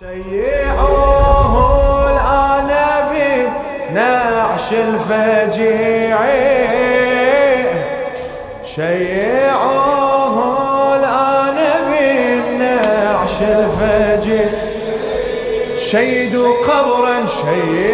شيعوه الآن بنعش الفجيع. شيعوه الآن بنعش الفجيع. شيدوا قبرا شيدوا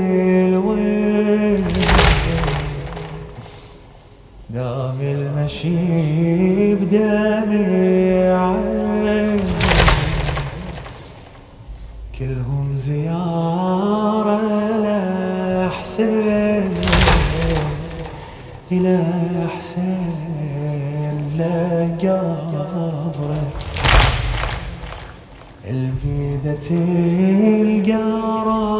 المشي بدمع عين كلهم زيارة لحسين. إلى حسين لقبره. الفيدة القرايا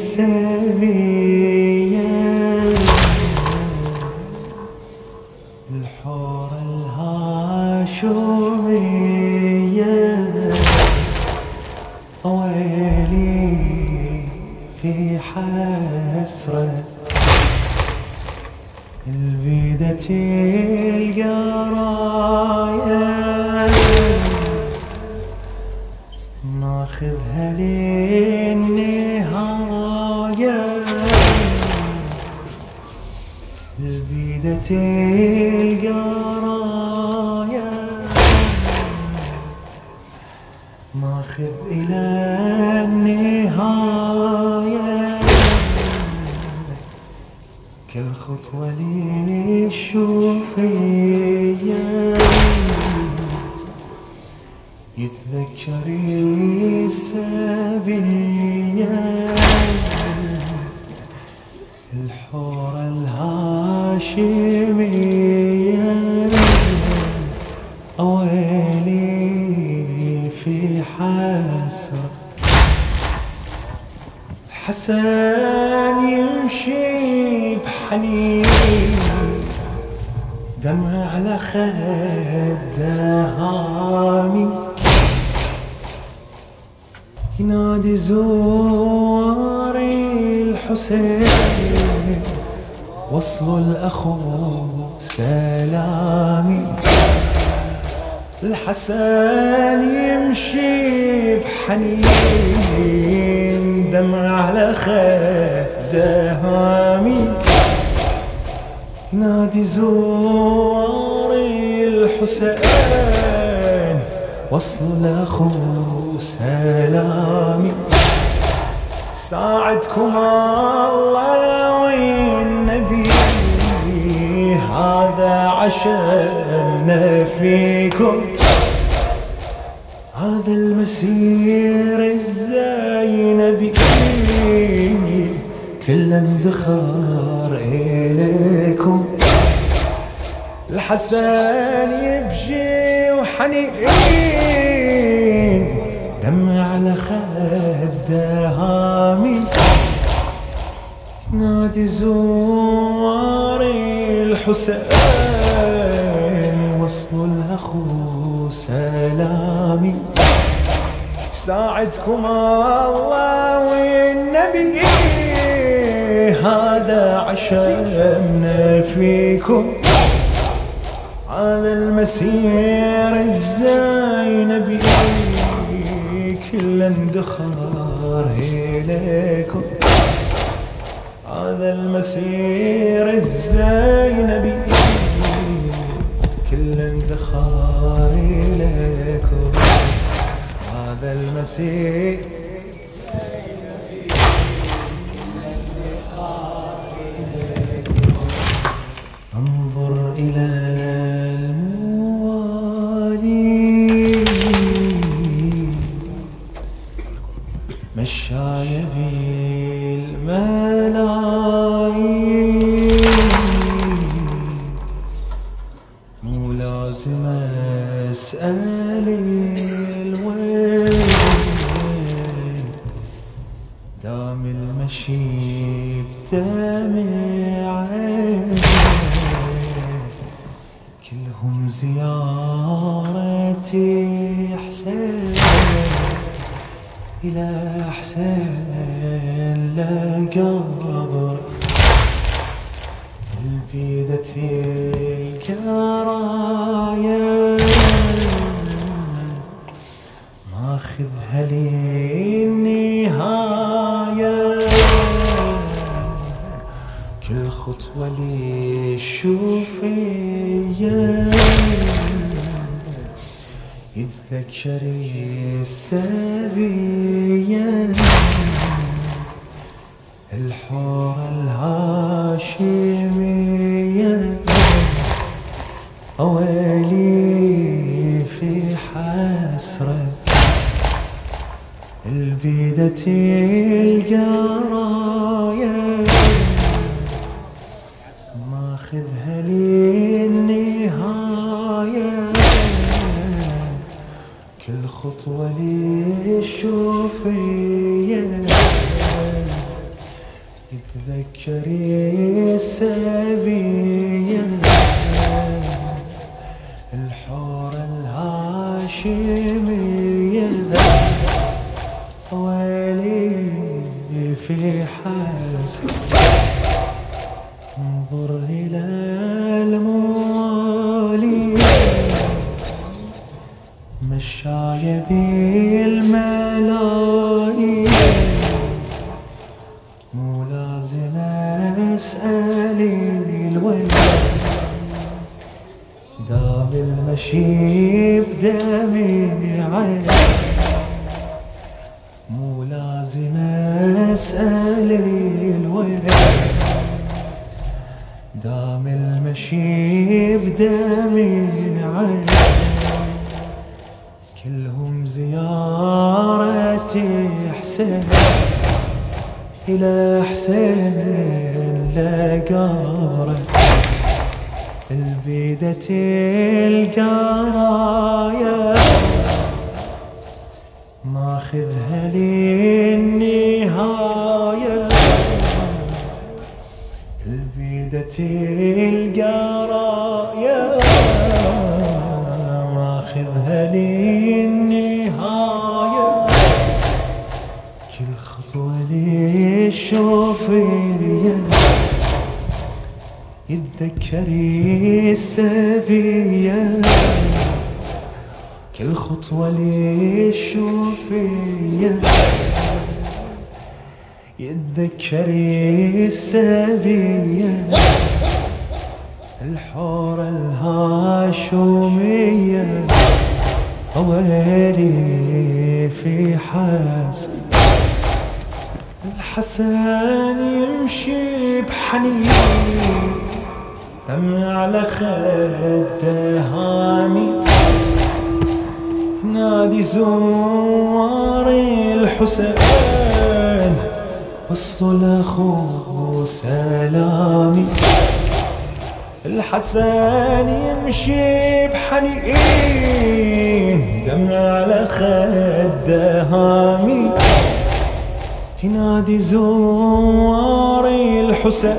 السبية الحور الهاشمية. ويلي في حسرة. البيدة القرايه البيدة القراية ماخذ إلى النهاية. كل خطوة لي الشوفية يتذكري السبية. الحورة الهاشمية. الحسن يمشي بحنين. دمع على خده هامي. ينادي زواري الحسين وصلوا الأخو سلامي. الحسن يمشي بحنين. دمع على خده هامي نادي زواري الحسين وصل الأخو سلامي. ساعدكم الله والنبي هذا عشمنا فيكم. هذا المسير الزينبي. كل اندخار إليكم. الحسن يبجي وحنين. دمع على خده هامي نادي زواري الحسين. وصلوا الأخو سلامي. ساعدكم الله والنبي. هذا عشمنا فيكم هذا المسير الزينبي كل اندخار إليكم. هذا المسير الزينبي كل اندخار هذا المسير بدمعين كلهم زيارتي حسين. إلى حسين لا قبر البيدة شوفية يتذكري السبية الحورة الهاشمية. أويلي في حسرة. البيدة القراية السبية الحورة الهاشمية ويلي في حسن انظر إلى المشي بدمعي كلهم زيارتي حسين إلى حسين لقبره البيدة القرايا ماخذها للنهاية. البيدة للشوفية يتذكري السبية كل خطوة للشوفية يتذكري السبية الحورة الهاشمية. ويلي في حسن الحسن يمشي بحنين. دم على خده هامي نادي زوار الحسين. وصل اخوه سلامي. الحسن يمشي بحنين. دمع على خده هامي ينادي زواري الحسين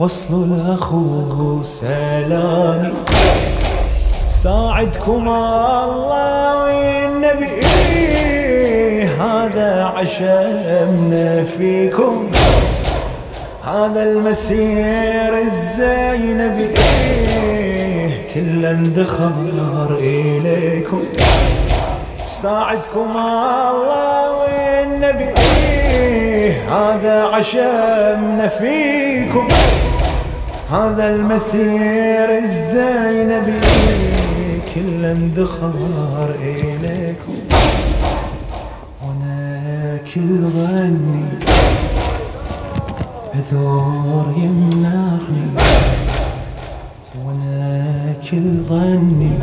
وصلوا لأخوه سلامي. ساعدكم الله والنبي هذا عشمنا فيكم. هذا المسير الزينبي كل اندخر إليكم. ساعدكم الله والنبي هذا عشمنا فيكم هذا المسير الزينبي. كل اندخر إليكم. وأنا كل غني عذور يمنعني. وأنا كل ظني.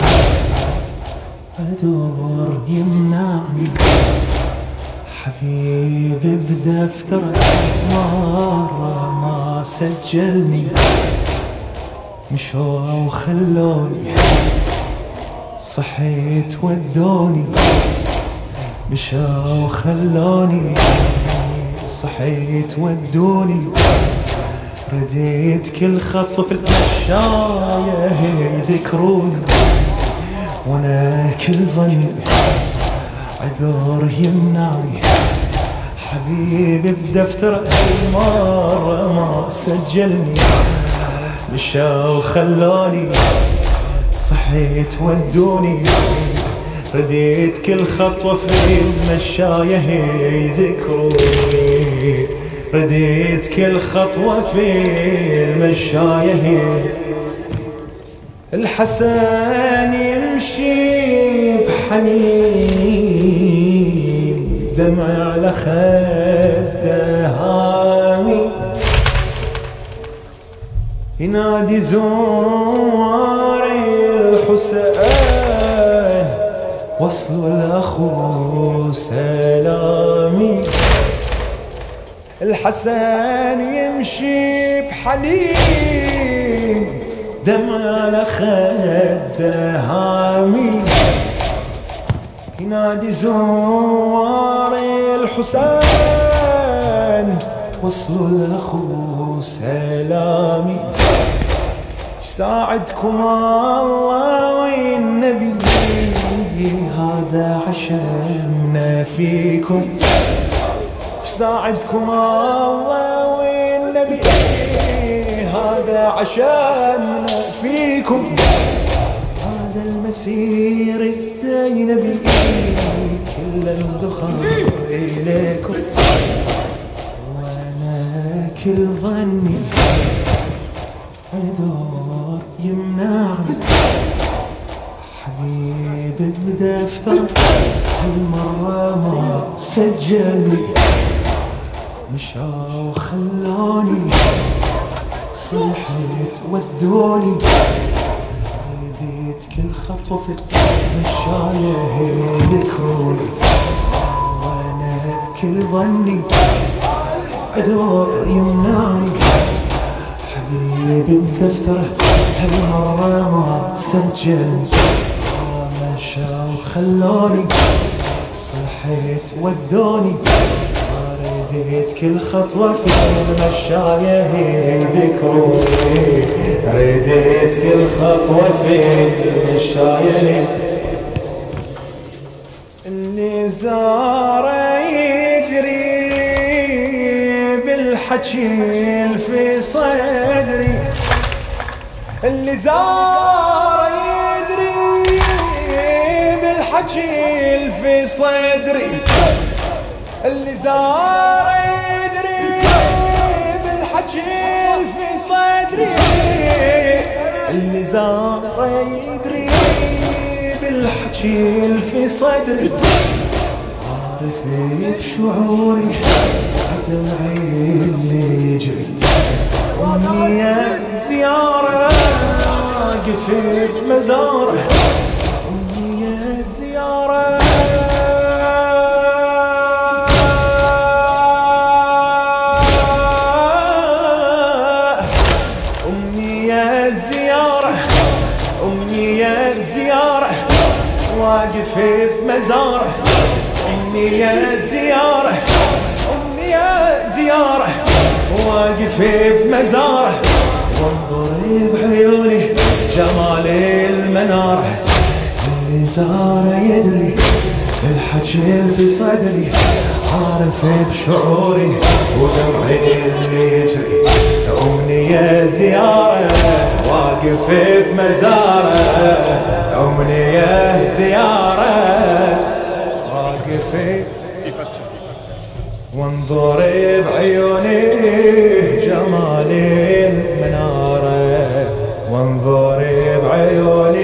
عذور يمنعني. حبيبي بدفتر مرة ما سجلني. مشوا وخلوني. صحيت ودوني. مشوا وخلوني. صحيت ودوني. رديت كل خط في المشاية يذكروني. وأنا كل ظن عذور يمنعني حبيبي بدفتر المرة ما سجلني. مشوا وخلوني صحيت ودوني. رديت كل خطوة في المشاية يذكروني. رديت كل خطوة في المشاية الحسن يمشي بحنين دمع على خدة هامي. ينادي زواري الحسين وصلوا الأخو سلامي. الحسن يمشي بحنين دمع على خده هامي. ينادي زواري الحسين وصلوا الاخو سلامي. ساعدكم الله والنبي؟ هذا عشمنا فيكم. ساعدكم الله والنبي؟ هذا عشاننا فيكم هذا المسير الزينبي كل الدخان إليكم. وأنا كل ظني عذور يمنعني. حبيبي بدفتر هالمرة ما سجلني. مشوا وخلوني صلحت ودوني رديت كل خطوة في المشاية ذكروني وأنا كل ظني عذور يمنعني. حبيبي بدفتره هالمرة ما سجل. مشوا وخلوني صحيت ودوني رديت كل خطوة في المشاية ذكروني رديت كل خطوة في المشاية اللي زاره يدري بالحكي في صدري. اللي زاره يدري بالحكي في صدري. اللي زاره يدري بالحكي في صدري. اللي زاره يدري بالحكي في صدري. عاطفي بشعوري دمعي اللي يجري. يا زيارة قفت مزاره أمي يا واقف بمزاره. أمنية زيارة أمنية زيارة. واقف بمزاره. وانظر بعيوني جمال المنارة. اللي زاره يدري الحكي في صدري. عارف بشعوري ودمعي اللي يجري. أمنية زيارة واقف بمزارة. أمنية زيارة. واقف وانظر بعيوني جمال المنارة. وانظر بعيوني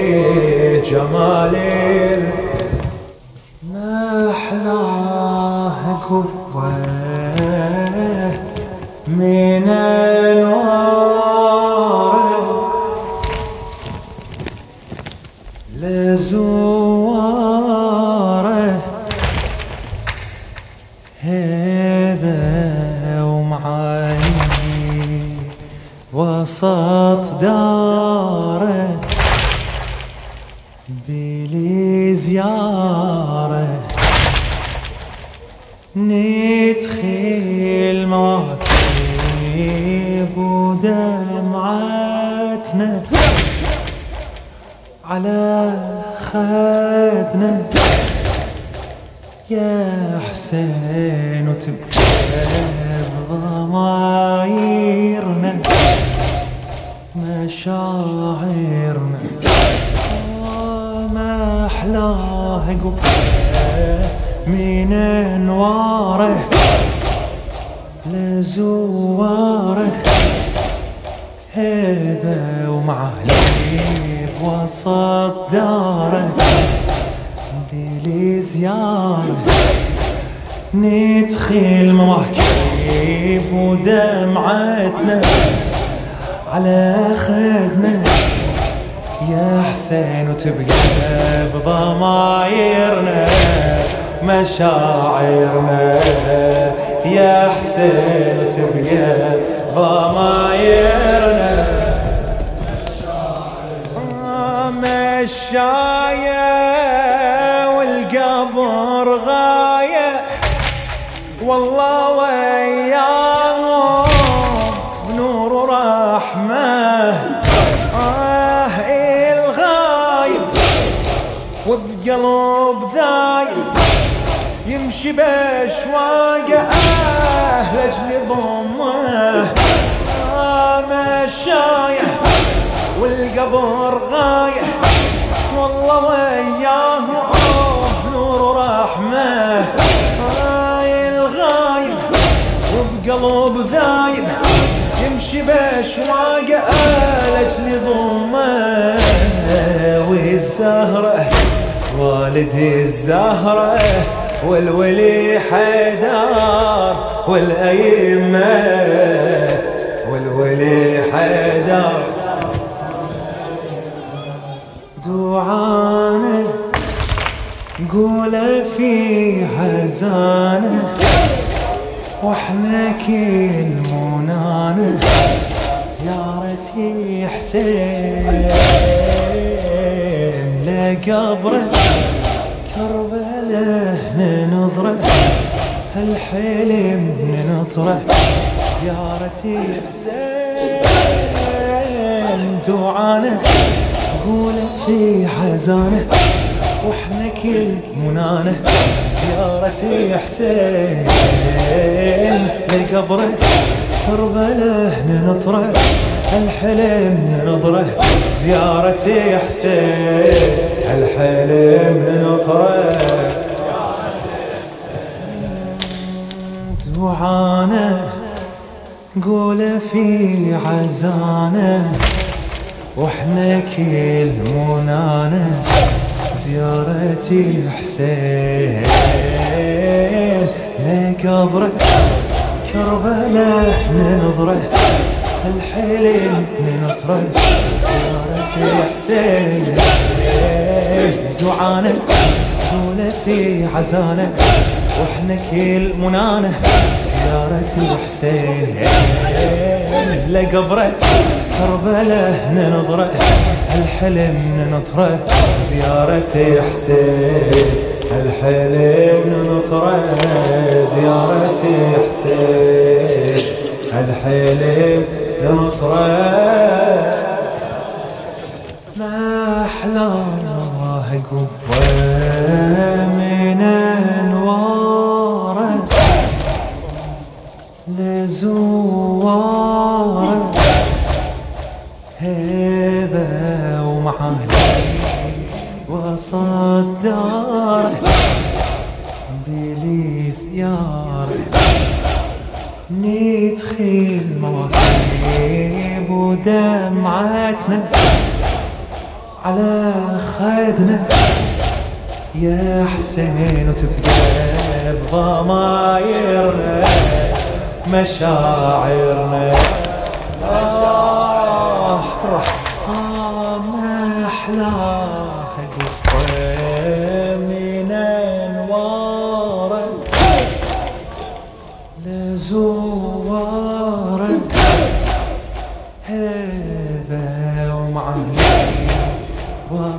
على خدنا. يا حسين وتبكي بضمايرنا مشاعرنا. ما أحلاها قبة من أنواره لزواره. هيبة ومعالي وسط داره بلي زيارة ندخل مواكب ودمعتنا على خدنا. يا حسين وتبقى بضمايرنا مشاعرنا. يا حسين وتبقى ضمايرنا. مشاية والقبر غاية. والله وياهم نور ورحمة. آه الغايب؟ وبقلب ذايب يمشي بشواقه آه لجل ضمة. آه مشايه والقبر والدي الزهرة والولي حيدار والأئمة والولي حيدار دعانا قول في وإحنا كل منانا. زيارتي حسين لقبره كربله ننظره هالحلم ننطره زيارتي حسين دعانا قول في حزانه وإحنا كل منانه زيارتي حسين لقبره كربله ننطره الحلم ننظره زيارتي حسين. الحلم ننطره دعانا قول في عزانه وإحنا كل منانا. زيارتي حسين. لقبره كربله ننظره الحلم ننطره زيارتي حسين دعانا قول في عزانه وإحنا كل منانا زيارتي حسين لقبره كربلة ننظره الحلم ننطره زيارة حسين الحلم ننطره زيارة حسين الحلم ننطره ما أحلى قوة من أنواره لزواره هيبة ومعالي وسط داره بلي زياره ندخل مواهب ودمعتنا على خدنا. يا حسين وتبقى بضمايرنا مشاعرنا. آه آه ما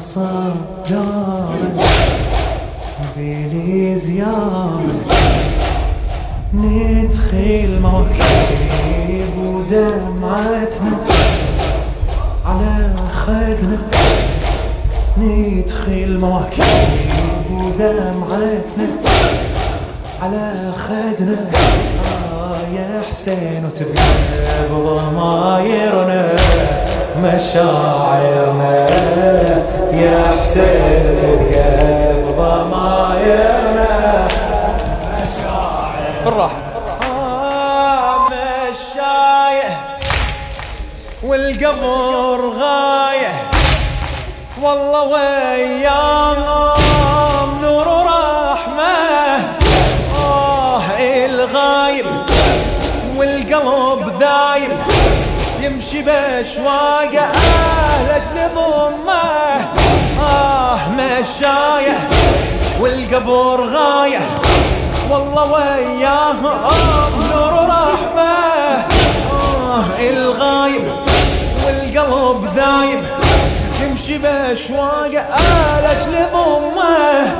وصدار بلي زيارة ندخل مواكب ودمعتنا على خدنا. ندخل مواكب ودمعتنا على خدنا. آه يا حسين وتبقى بضمايرنا مشاعرنا يا حسين تبقى بضمايرنا بالراحة. آه والقبر غاية. والله وياهم والقبر غاية. والله وياه آه نور رحمة آه الغايب والقلب ذايب. يمشي باشواقه آه لجل ضمه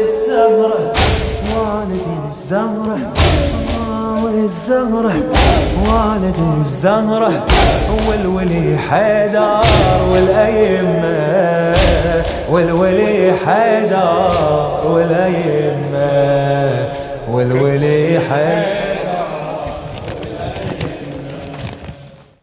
الزهرة والدي الزهرة. والزهرة والدي الزهرة. والولي حيدر والأيمة والولي حيدر والأيمة والولي حيدر